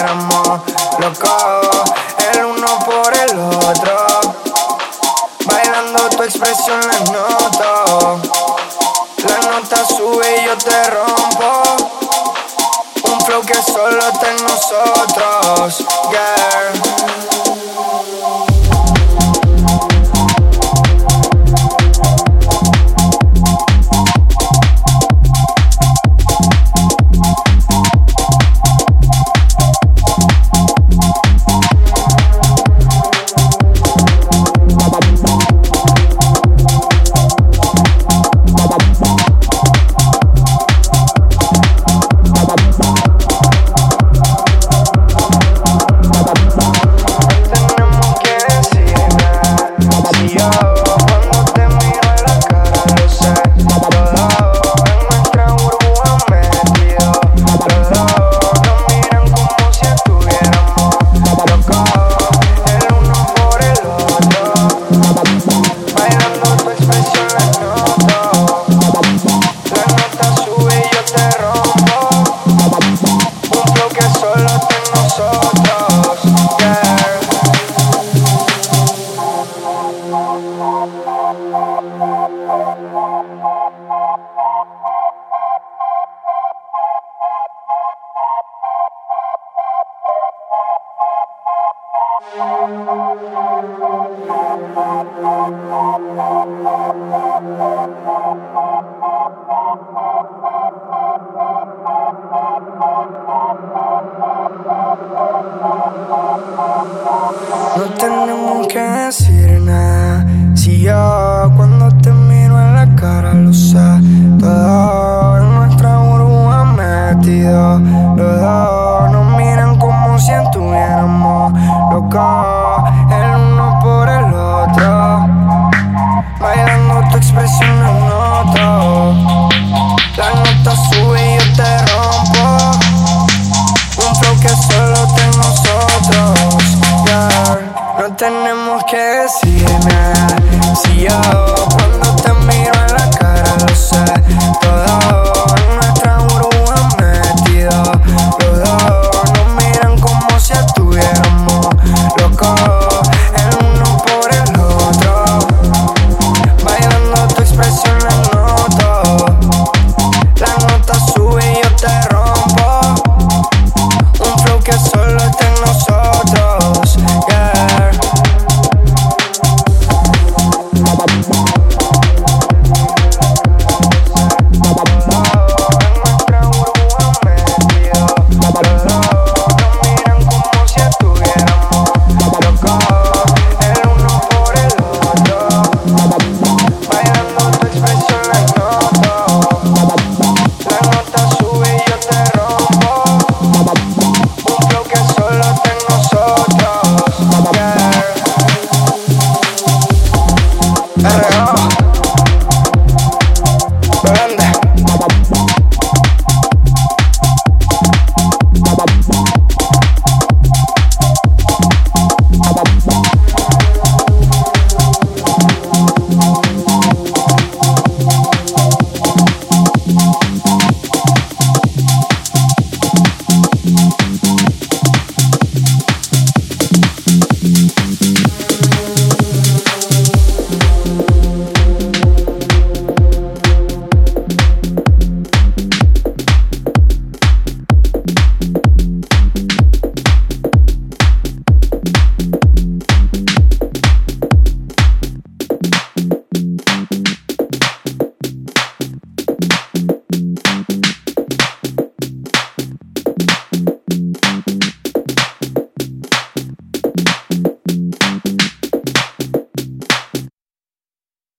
éramos locos, el uno por el otro. Bailando tu expresión la noto, la nota sube y yo te rompo. Un flow que solo está en nosotros, girl. No tenemos que decir nada. Si yo Can't see it now. See you.